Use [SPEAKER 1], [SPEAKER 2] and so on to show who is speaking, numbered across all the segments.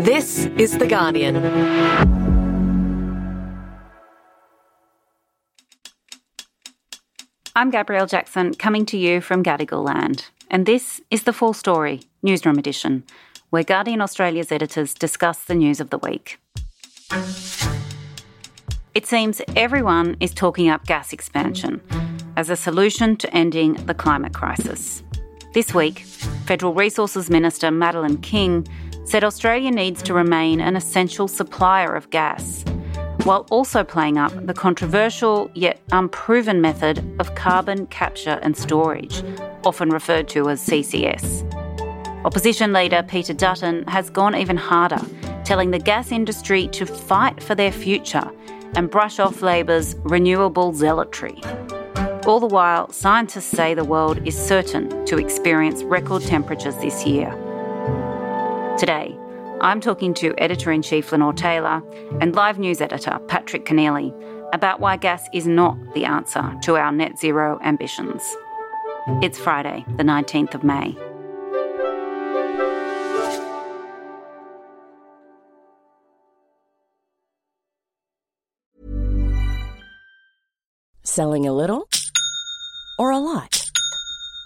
[SPEAKER 1] This is The Guardian.
[SPEAKER 2] I'm Gabrielle Jackson, coming to you from Gadigal Land. And this is the full story, Newsroom Edition, where Guardian Australia's editors discuss the news of the week. It seems everyone is talking up gas expansion as a solution to ending the climate crisis. This week, Federal Resources Minister Madeleine King said Australia needs to remain an essential supplier of gas, while also playing up the controversial yet unproven method of carbon capture and storage, often referred to as CCS. Opposition leader Peter Dutton has gone even harder, telling the gas industry to fight for their future and brush off Labor's renewable zealotry. All the while, scientists say the world is certain to experience record temperatures this year. Today, I'm talking to editor in chief Lenore Taylor and live news editor Patrick Keneally about why gas is not the answer to our net zero ambitions. It's Friday, the 19th of May.
[SPEAKER 3] Selling a little or a lot?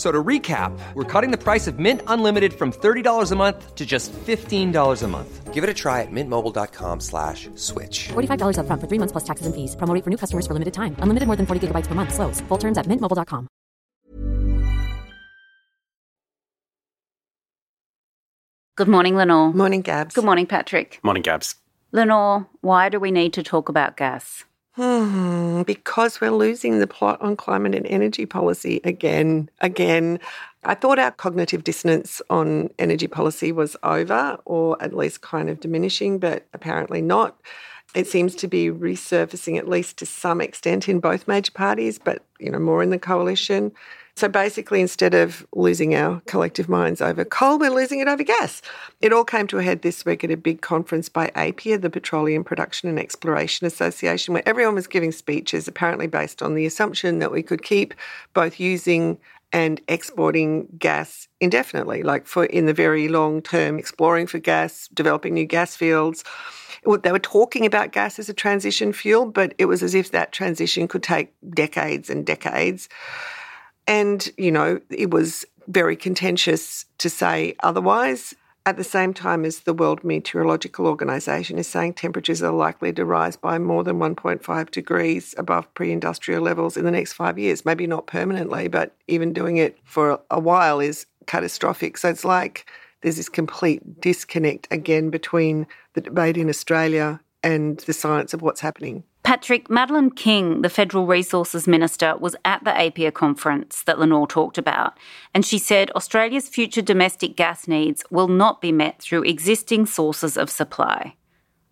[SPEAKER 4] So to recap, we're cutting the price of Mint Unlimited from $30 a month to just $15 a month. Give it a try at mintmobile.com slash switch.
[SPEAKER 5] $45 up front for three months plus taxes and fees. Promo for new customers for limited time. Unlimited more than 40 gigabytes per month. Slows. Full terms at mintmobile.com.
[SPEAKER 2] Good morning, Lenore.
[SPEAKER 6] Morning, Gabs.
[SPEAKER 2] Good morning, Patrick.
[SPEAKER 7] Morning, Gabs.
[SPEAKER 2] Lenore, why do we need to talk about gas?
[SPEAKER 6] Hmm, because we're losing the plot on climate and energy policy again. Again. I thought our cognitive dissonance on energy policy was over, or at least kind of diminishing, but apparently not. It seems to be resurfacing, at least to some extent, in both major parties, but you know more in the coalition. So basically, instead of losing our collective minds over coal, we're losing it over gas. It all came to a head this week at a big conference by APPEA, the Petroleum Production and Exploration Association, where everyone was giving speeches, apparently based on the assumption that we could keep both using and exporting gas indefinitely, like for in the very long term, exploring for gas, developing new gas fields. They were talking about gas as a transition fuel, but it was as if that transition could take decades and decades. And, you know, it was very contentious to say otherwise. At the same time as the World Meteorological Organization is saying temperatures are likely to rise by more than 1.5 degrees above pre industrial levels in the next five years. Maybe not permanently, but even doing it for a while is catastrophic. So it's like there's this complete disconnect again between the debate in Australia and the science of what's happening.
[SPEAKER 2] Patrick, Madeleine King, the Federal Resources Minister, was at the APPEA conference that Lenore talked about, and she said Australia's future domestic gas needs will not be met through existing sources of supply.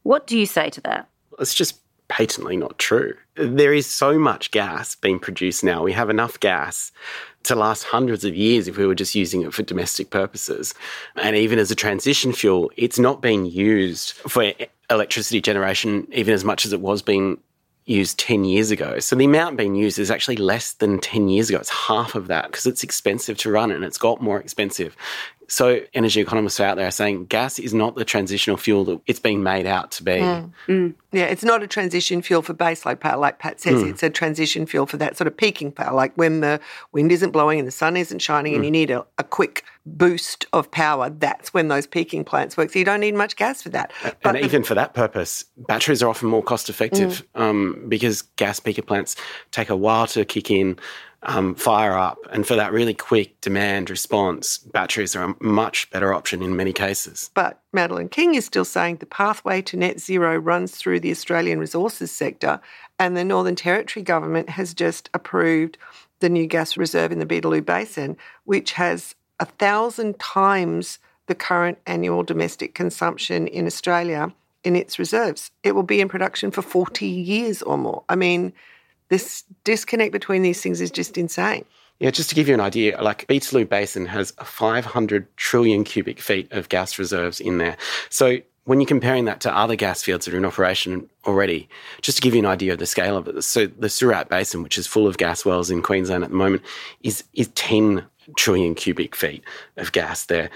[SPEAKER 2] What do you say to that?
[SPEAKER 7] It's just patently not true. There is so much gas being produced now. We have enough gas to last hundreds of years if we were just using it for domestic purposes. And even as a transition fuel, it's not being used for electricity generation even as much as it was being used 10 years ago. So the amount being used is actually less than 10 years ago. It's half of that because it's expensive to run and it's got more expensive. So energy economists out there are saying gas is not the transitional fuel that it's being made out to be.
[SPEAKER 6] Mm. Yeah, it's not a transition fuel for baseload power, like Pat says. Mm. It's a transition fuel for that sort of peaking power, like when the wind isn't blowing and the sun isn't shining and you need a, a quick boost of power, that's when those peaking plants work. So you don't need much gas for that.
[SPEAKER 7] But and the, even for that purpose, batteries are often more cost effective mm. um, because gas peaker plants take a while to kick in. Um, fire up, and for that really quick demand response, batteries are a much better option in many cases.
[SPEAKER 6] But Madeleine King is still saying the pathway to net zero runs through the Australian resources sector, and the Northern Territory government has just approved the new gas reserve in the Beetaloo Basin, which has a thousand times the current annual domestic consumption in Australia in its reserves. It will be in production for 40 years or more. I mean, this disconnect between these things is just insane.
[SPEAKER 7] Yeah, just to give you an idea, like Beetaloo Basin has 500 trillion cubic feet of gas reserves in there. So when you're comparing that to other gas fields that are in operation already, just to give you an idea of the scale of it, so the Surat Basin, which is full of gas wells in Queensland at the moment, is is 10 trillion cubic feet of gas there.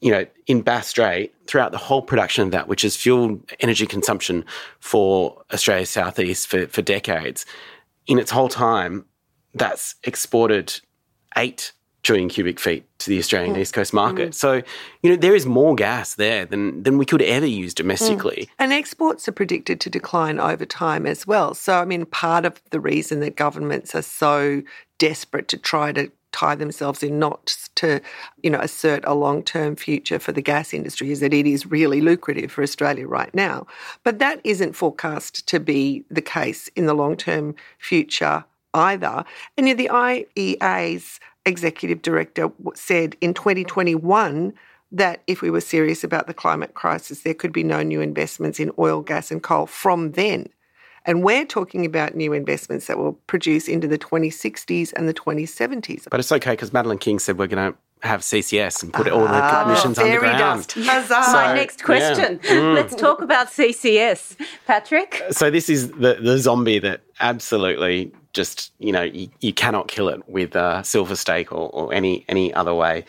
[SPEAKER 7] You know, in Bass Strait, throughout the whole production of that, which has fueled energy consumption for Australia's southeast for, for decades, in its whole time, that's exported eight trillion cubic feet to the Australian mm. East Coast market. Mm. So, you know, there is more gas there than, than we could ever use domestically.
[SPEAKER 6] Mm. And exports are predicted to decline over time as well. So, I mean, part of the reason that governments are so desperate to try to tie themselves in knots to, you know, assert a long-term future for the gas industry is that it is really lucrative for Australia right now. But that isn't forecast to be the case in the long-term future either. And yet the IEA's executive director said in 2021 that if we were serious about the climate crisis, there could be no new investments in oil, gas, and coal from then. And we're talking about new investments that will produce into the 2060s and the 2070s.
[SPEAKER 7] But it's okay because Madeleine King said we're going to have CCS and put all the ah, emissions underground.
[SPEAKER 6] Dust. Huzzah.
[SPEAKER 2] So, My next question. Yeah. Mm. Let's talk about CCS. Patrick?
[SPEAKER 7] So this is the, the zombie that absolutely just, you know, you, you cannot kill it with a silver stake or, or any, any other way.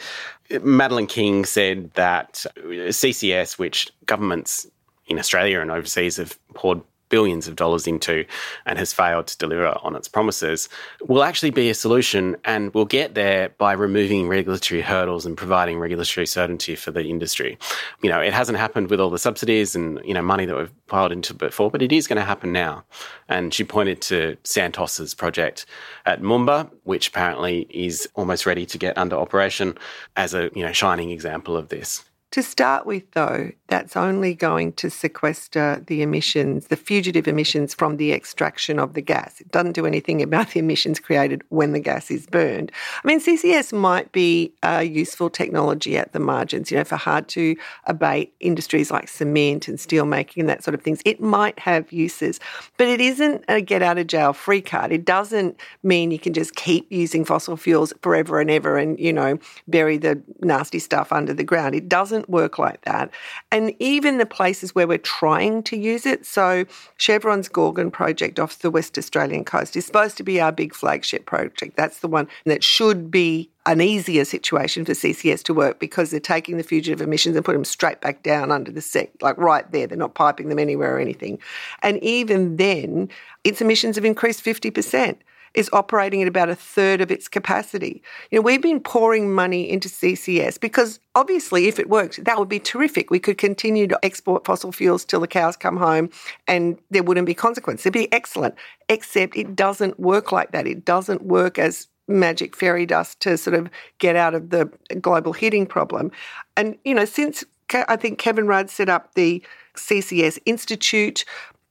[SPEAKER 7] Madeleine King said that CCS, which governments in Australia and overseas have poured billions of dollars into and has failed to deliver on its promises will actually be a solution and we'll get there by removing regulatory hurdles and providing regulatory certainty for the industry. You know, it hasn't happened with all the subsidies and, you know, money that we've piled into before, but it is going to happen now. And she pointed to Santos's project at Moomba, which apparently is almost ready to get under operation as a, you know, shining example of this.
[SPEAKER 6] To start with, though, that's only going to sequester the emissions, the fugitive emissions from the extraction of the gas. It doesn't do anything about the emissions created when the gas is burned. I mean, CCS might be a useful technology at the margins, you know, for hard to abate industries like cement and steel making and that sort of things. It might have uses, but it isn't a get out of jail free card. It doesn't mean you can just keep using fossil fuels forever and ever and, you know, bury the nasty stuff under the ground. It doesn't doesn't work like that. And even the places where we're trying to use it, so Chevron's Gorgon project off the West Australian coast is supposed to be our big flagship project. That's the one that should be an easier situation for CCS to work because they're taking the fugitive emissions and put them straight back down under the sea, like right there. They're not piping them anywhere or anything. And even then, its emissions have increased 50% is operating at about a third of its capacity. You know, we've been pouring money into CCS because obviously if it worked, that would be terrific. We could continue to export fossil fuels till the cows come home and there wouldn't be consequence. It'd be excellent. Except it doesn't work like that. It doesn't work as magic fairy dust to sort of get out of the global heating problem. And, you know, since I think Kevin Rudd set up the CCS Institute,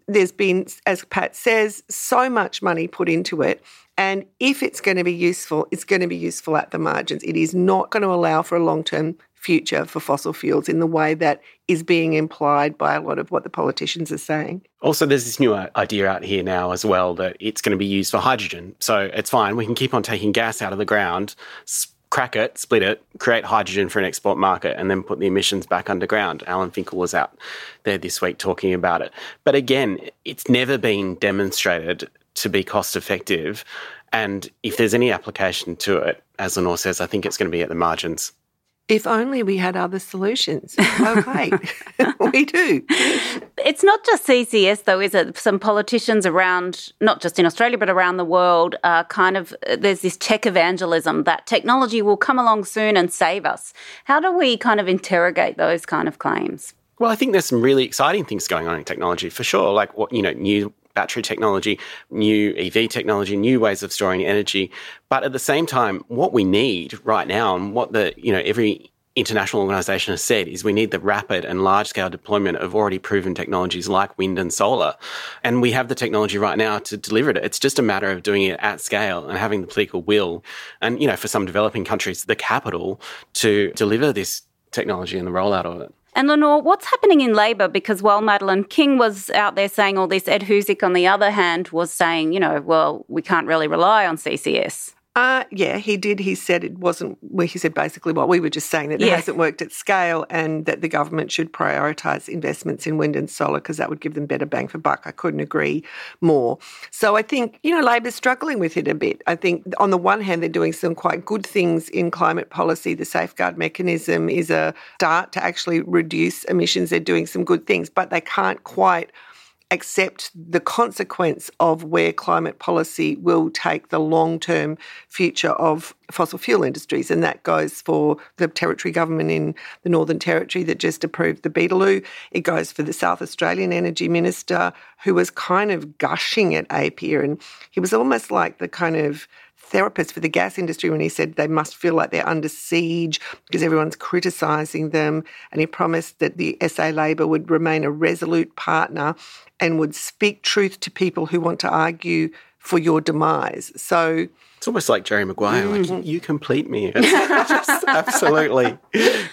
[SPEAKER 6] there's been, as Pat says, so much money put into it. And if it's going to be useful, it's going to be useful at the margins. It is not going to allow for a long term future for fossil fuels in the way that is being implied by a lot of what the politicians are saying.
[SPEAKER 7] Also, there's this new uh, idea out here now as well that it's going to be used for hydrogen. So it's fine. We can keep on taking gas out of the ground, crack it, split it, create hydrogen for an export market, and then put the emissions back underground. Alan Finkel was out there this week talking about it. But again, it's never been demonstrated to be cost effective. And if there's any application to it, as Lenore says, I think it's going to be at the margins.
[SPEAKER 6] If only we had other solutions. Oh, wait, we do.
[SPEAKER 2] It's not just CCS, though, is it? Some politicians around, not just in Australia, but around the world, are kind of, there's this tech evangelism that technology will come along soon and save us. How do we kind of interrogate those kind of claims?
[SPEAKER 7] Well, I think there's some really exciting things going on in technology for sure. Like what, you know, new battery technology, new EV technology, new ways of storing energy. But at the same time, what we need right now and what the, you know, every international organization has said is we need the rapid and large scale deployment of already proven technologies like wind and solar. And we have the technology right now to deliver it. It's just a matter of doing it at scale and having the political will and, you know, for some developing countries, the capital to deliver this technology and the rollout of it.
[SPEAKER 2] And Lenore, what's happening in Labor? Because while Madeleine King was out there saying all this, Ed Husic, on the other hand, was saying, you know, well, we can't really rely on CCS.
[SPEAKER 6] Uh, yeah, he did. He said it wasn't, well, he said basically what we were just saying that it hasn't worked at scale and that the government should prioritise investments in wind and solar because that would give them better bang for buck. I couldn't agree more. So I think, you know, Labor's struggling with it a bit. I think on the one hand, they're doing some quite good things in climate policy. The safeguard mechanism is a start to actually reduce emissions. They're doing some good things, but they can't quite accept the consequence of where climate policy will take the long term future of fossil fuel industries. And that goes for the territory government in the Northern Territory that just approved the Beetaloo. It goes for the South Australian Energy Minister, who was kind of gushing at APPEA. And he was almost like the kind of therapist for the gas industry when he said they must feel like they're under siege because everyone's criticising them. And he promised that the SA Labor would remain a resolute partner and would speak truth to people who want to argue for your demise. So
[SPEAKER 7] It's almost like Jerry Maguire, like, you, you complete me. It's just absolutely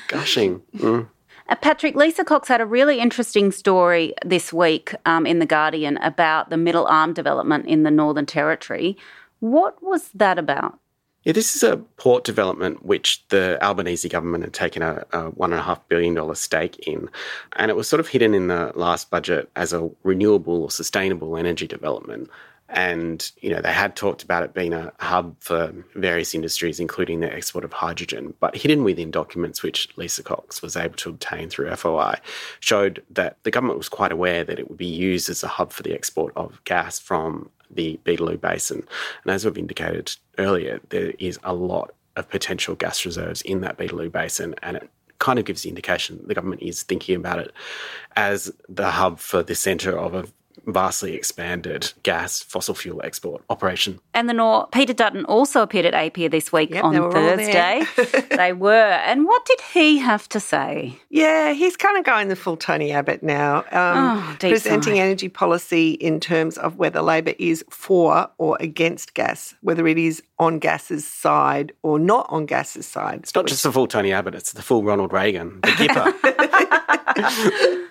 [SPEAKER 7] gushing. Mm.
[SPEAKER 2] Uh, Patrick, Lisa Cox had a really interesting story this week um, in The Guardian about the middle arm development in the Northern Territory. What was that about?
[SPEAKER 7] Yeah, this is a port development which the Albanese government had taken a, a $1.5 billion stake in. And it was sort of hidden in the last budget as a renewable or sustainable energy development. And, you know, they had talked about it being a hub for various industries, including the export of hydrogen. But hidden within documents which Lisa Cox was able to obtain through FOI showed that the government was quite aware that it would be used as a hub for the export of gas from the Beetaloo Basin. And as we've indicated earlier, there is a lot of potential gas reserves in that Beetaloo Basin, and it kind of gives the indication the government is thinking about it as the hub for the centre of a vastly expanded gas fossil fuel export operation.
[SPEAKER 2] And the Nor- Peter Dutton also appeared at APPEA this week
[SPEAKER 6] Yep,
[SPEAKER 2] on
[SPEAKER 6] they
[SPEAKER 2] Thursday. they were. And what did he have to say?
[SPEAKER 6] Yeah, he's kind of going the full Tony Abbott now, um,
[SPEAKER 2] Oh, deep
[SPEAKER 6] presenting
[SPEAKER 2] sigh.
[SPEAKER 6] energy policy in terms of whether Labor is for or against gas, whether it is on gas's side or not on gas's side.
[SPEAKER 7] It's not just the full Tony Abbott, it's the full Ronald Reagan, the Gipper.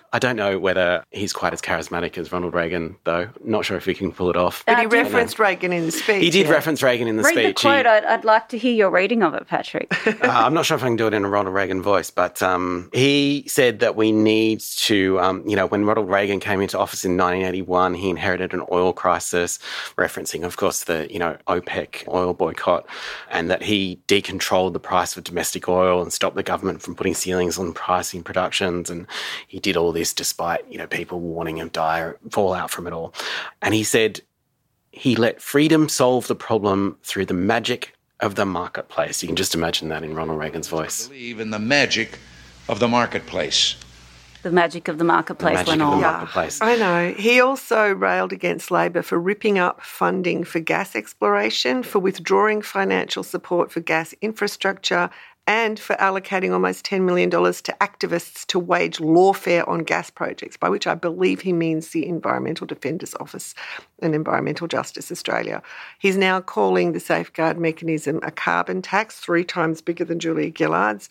[SPEAKER 7] I don't know whether he's quite as charismatic as Ronald Reagan, though. Not sure if he can pull it off.
[SPEAKER 6] But he
[SPEAKER 2] Uh, do
[SPEAKER 6] referenced Reagan in the speech.
[SPEAKER 7] He did
[SPEAKER 6] yeah.
[SPEAKER 7] reference Reagan in the
[SPEAKER 2] Read the
[SPEAKER 7] speech. He-
[SPEAKER 2] quote. I'd, I'd like to hear your reading of it, Patrick.
[SPEAKER 7] uh, I'm not sure if I can do it in a Ronald Reagan voice, but um, he said that we need to, um, you know, when Ronald Reagan came into office in 1981, he inherited an oil crisis, referencing, of course, the, you know, OPEC oil boycott, and that he decontrolled the price of domestic oil and stopped the government from putting ceilings on pricing productions. And he did all this despite, you know, people warning of dire fallout from it all. And he said, he let freedom solve the problem through the magic of the marketplace. You can just imagine that in Ronald Reagan's voice.
[SPEAKER 8] believe in the magic of the marketplace.
[SPEAKER 2] the magic of the marketplace
[SPEAKER 7] magic
[SPEAKER 2] went
[SPEAKER 7] of the
[SPEAKER 2] on.
[SPEAKER 7] mar- marketplace.
[SPEAKER 6] I know. He also railed against Labor for ripping up funding for gas exploration, for withdrawing financial support for gas infrastructure, and for allocating almost $10 million to activists to wage lawfare on gas projects, by which I believe he means the Environmental Defenders Office and Environmental Justice Australia. He's now calling the safeguard mechanism a carbon tax, three times bigger than Julia Gillard's,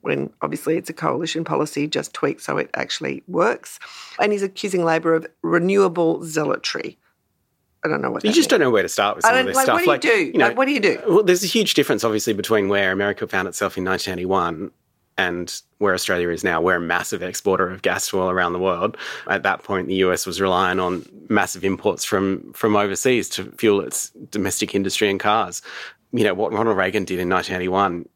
[SPEAKER 6] when obviously it's a coalition policy, just tweaked so it actually works. And he's accusing Labor of renewable zealotry. I don't know what
[SPEAKER 7] You just
[SPEAKER 6] means.
[SPEAKER 7] don't know where to start with
[SPEAKER 6] I
[SPEAKER 7] some of
[SPEAKER 6] don't-
[SPEAKER 7] this
[SPEAKER 6] like,
[SPEAKER 7] stuff.
[SPEAKER 6] what do you do? You Like, what do you do?
[SPEAKER 7] Well, there's a huge difference, obviously, between where America found itself in 1981 and where Australia is now. We're a massive exporter of gas to all around the world. At that point, the US was relying on massive imports from from overseas to fuel its domestic industry and cars. You know what Ronald Reagan did in 1981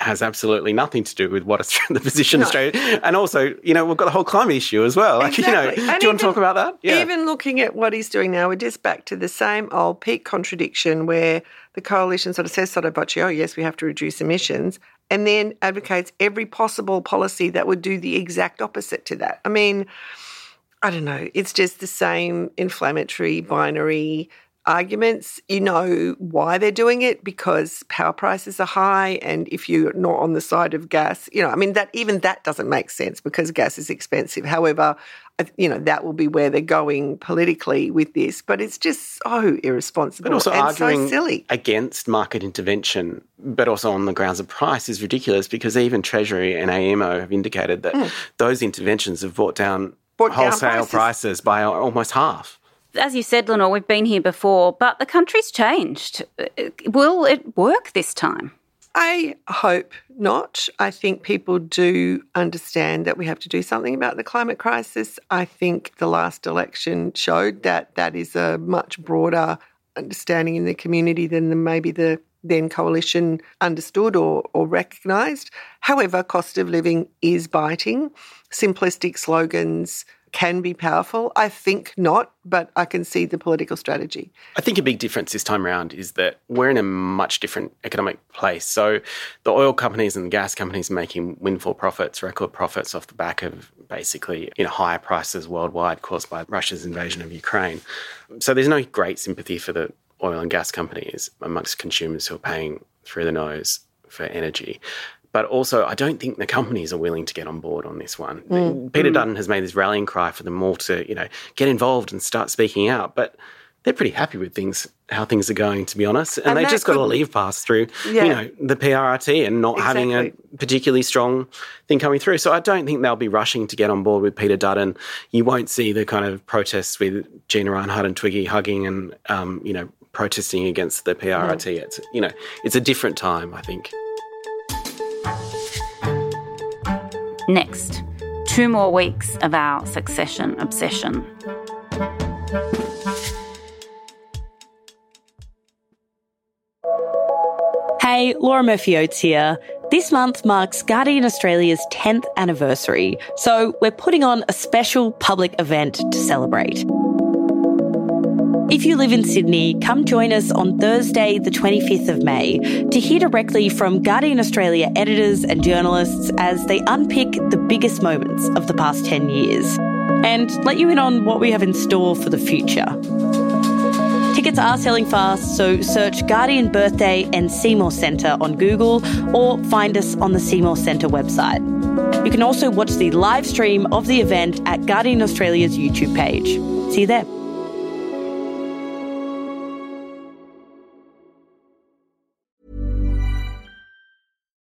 [SPEAKER 7] has absolutely nothing to do with what the position no. Australia, and also, you know, we've got the whole climate issue as well. Like, exactly. you know, and do you even, want to talk about that?
[SPEAKER 6] Yeah. Even looking at what he's doing now, we're just back to the same old peak contradiction where the coalition sort of says sotto voce, oh, yes, we have to reduce emissions, and then advocates every possible policy that would do the exact opposite to that. I mean, I don't know. It's just the same inflammatory binary arguments. You know why they're doing it because power prices are high, and if you're not on the side of gas, you know, I mean that even that doesn't make sense because gas is expensive. However, you know that will be where they're going politically with this, but it's just so irresponsible
[SPEAKER 7] but also
[SPEAKER 6] and
[SPEAKER 7] arguing
[SPEAKER 6] so silly
[SPEAKER 7] against market intervention, but also on the grounds of price is ridiculous because even Treasury and AEMO have indicated that mm. those interventions have brought down brought wholesale down prices. prices by almost half
[SPEAKER 2] as you said, Lenore, we've been here before, but the country's changed. Will it work this time?
[SPEAKER 6] I hope not. I think people do understand that we have to do something about the climate crisis. I think the last election showed that that is a much broader understanding in the community than maybe the then coalition understood or, or recognised. However, cost of living is biting. Simplistic slogans can be powerful. I think not, but I can see the political strategy.
[SPEAKER 7] I think a big difference this time around is that we're in a much different economic place. So the oil companies and the gas companies making windfall profits, record profits off the back of basically you know higher prices worldwide caused by Russia's invasion of Ukraine. So there's no great sympathy for the oil and gas companies amongst consumers who are paying through the nose for energy. But also, I don't think the companies are willing to get on board on this one. Mm. Peter mm. Dutton has made this rallying cry for them all to, you know, get involved and start speaking out. But they're pretty happy with things, how things are going, to be honest. And, and they just got a leave pass through, yeah. you know, the PRRT and not exactly. having a particularly strong thing coming through. So I don't think they'll be rushing to get on board with Peter Dutton. You won't see the kind of protests with Gina Rinehart and Twiggy hugging and, um, you know, protesting against the PRRT. Mm. It's, you know, it's a different time, I think.
[SPEAKER 2] Next, two more weeks of our succession obsession.
[SPEAKER 9] Hey, Laura Murphy Oates here. This month marks Guardian Australia's 10th anniversary, so we're putting on a special public event to celebrate. If you live in Sydney, come join us on Thursday, the 25th of May, to hear directly from Guardian Australia editors and journalists as they unpick the biggest moments of the past 10 years and let you in on what we have in store for the future. Tickets are selling fast, so search Guardian Birthday and Seymour Centre on Google or find us on the Seymour Centre website. You can also watch the live stream of the event at Guardian Australia's YouTube page. See you there.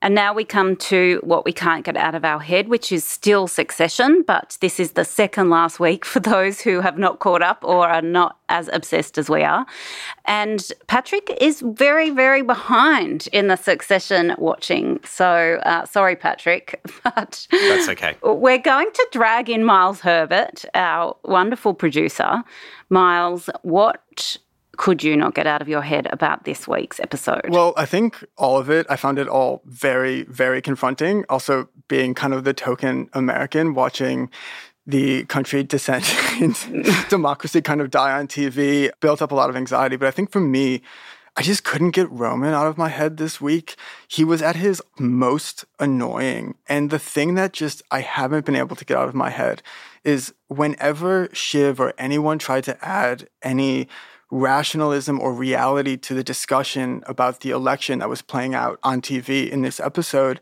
[SPEAKER 2] And now we come to what we can't get out of our head, which is still succession, but this is the second last week for those who have not caught up or are not as obsessed as we are. And Patrick is very, very behind in the succession watching. So uh, sorry, Patrick, but
[SPEAKER 7] that's okay.
[SPEAKER 2] We're going to drag in Miles Herbert, our wonderful producer. Miles, what could you not get out of your head about this week's episode?
[SPEAKER 10] Well, I think all of it, I found it all very, very confronting. Also, being kind of the token American watching the country descent into democracy kind of die on TV built up a lot of anxiety. But I think for me, I just couldn't get Roman out of my head this week. He was at his most annoying. And the thing that just I haven't been able to get out of my head is whenever Shiv or anyone tried to add any rationalism or reality to the discussion about the election that was playing out on TV in this episode,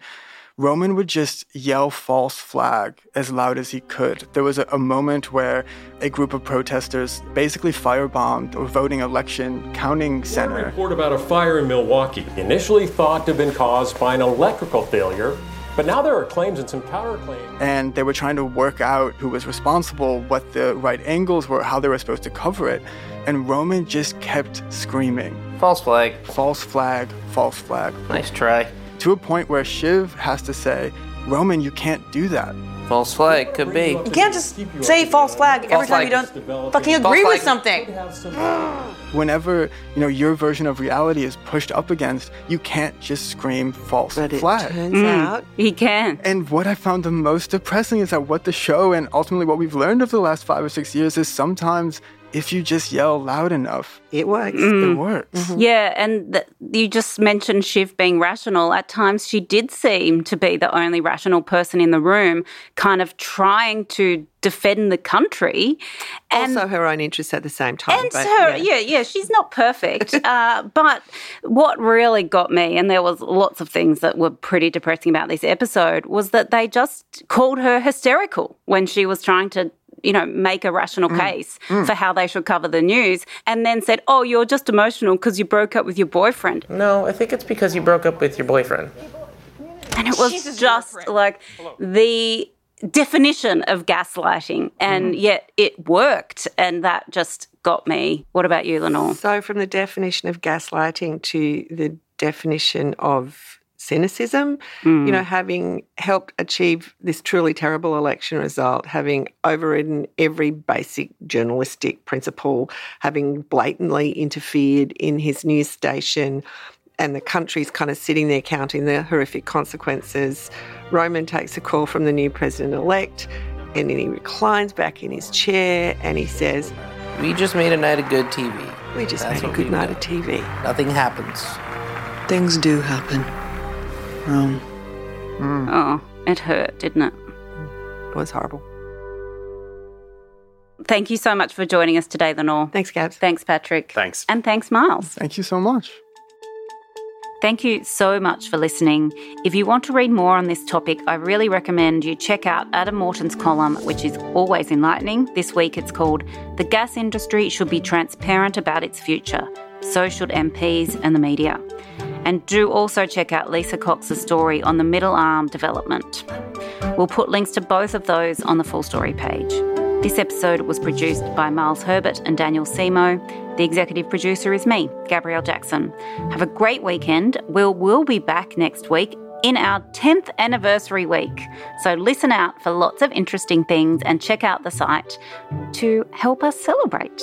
[SPEAKER 10] Roman would just yell false flag as loud as he could. There was a, a, moment where a group of protesters basically firebombed a voting election counting center.
[SPEAKER 11] One report about a fire in Milwaukee, initially thought to have been caused by an electrical failure. But now there are claims and some counterclaims.
[SPEAKER 10] And they were trying to work out who was responsible, what the right angles were, how they were supposed to cover it. And Roman just kept screaming
[SPEAKER 12] False flag.
[SPEAKER 10] False flag, false flag.
[SPEAKER 12] Nice try
[SPEAKER 10] to a point where Shiv has to say, Roman, you can't do that.
[SPEAKER 12] False flag could be.
[SPEAKER 13] You can't just say false flag false every time flag. you don't fucking agree with something.
[SPEAKER 10] Whenever you know your version of reality is pushed up against, you can't just scream false
[SPEAKER 6] but
[SPEAKER 10] flag.
[SPEAKER 6] It turns mm, out
[SPEAKER 2] he can.
[SPEAKER 10] And what I found the most depressing is that what the show and ultimately what we've learned over the last five or six years is sometimes if you just yell loud enough,
[SPEAKER 6] it works.
[SPEAKER 10] Mm. It works.
[SPEAKER 2] Mm-hmm. Yeah, and th- you just mentioned Shiv being rational. At times, she did seem to be the only rational person in the room, kind of trying to defend the country.
[SPEAKER 6] And also her own interests at the same time.
[SPEAKER 2] And but, her, yeah. yeah, yeah, she's not perfect. uh, but what really got me, and there was lots of things that were pretty depressing about this episode, was that they just called her hysterical when she was trying to you know, make a rational mm. case mm. for how they should cover the news, and then said, "Oh, you're just emotional because you broke up with your boyfriend."
[SPEAKER 12] No, I think it's because you broke up with your boyfriend.
[SPEAKER 2] And it was Jesus just like the definition of gaslighting, and mm. yet it worked, and that just got me. What about you, Lenore?
[SPEAKER 6] So, from the definition of gaslighting to the definition of cynicism, mm. you know, having helped achieve this truly terrible election result, having overridden every basic journalistic principle, having blatantly interfered in his news station, and the country's kind of sitting there counting the horrific consequences. Roman takes a call from the new president elect and then he reclines back in his chair and he says,
[SPEAKER 12] We just made a night of good TV.
[SPEAKER 6] We just That's made a good night of TV.
[SPEAKER 12] Nothing happens.
[SPEAKER 14] Things do happen.
[SPEAKER 2] Um, mm. Oh, it hurt, didn't it?
[SPEAKER 6] It was horrible.
[SPEAKER 2] Thank you so much for joining us today, Lenore.
[SPEAKER 6] Thanks, Gabs.
[SPEAKER 2] Thanks, Patrick.
[SPEAKER 7] Thanks.
[SPEAKER 2] And thanks, Miles.
[SPEAKER 10] Thank you so much.
[SPEAKER 2] Thank you so much for listening. If you want to read more on this topic, I really recommend you check out Adam Morton's column, which is always enlightening. This week it's called The Gas Industry Should Be Transparent About Its Future. So should MPs and the media. And do also check out Lisa Cox's story on the middle arm development. We'll put links to both of those on the full story page. This episode was produced by Miles Herbert and Daniel Simo. The executive producer is me, Gabrielle Jackson. Have a great weekend. We'll, we'll be back next week in our 10th anniversary week. So listen out for lots of interesting things and check out the site to help us celebrate.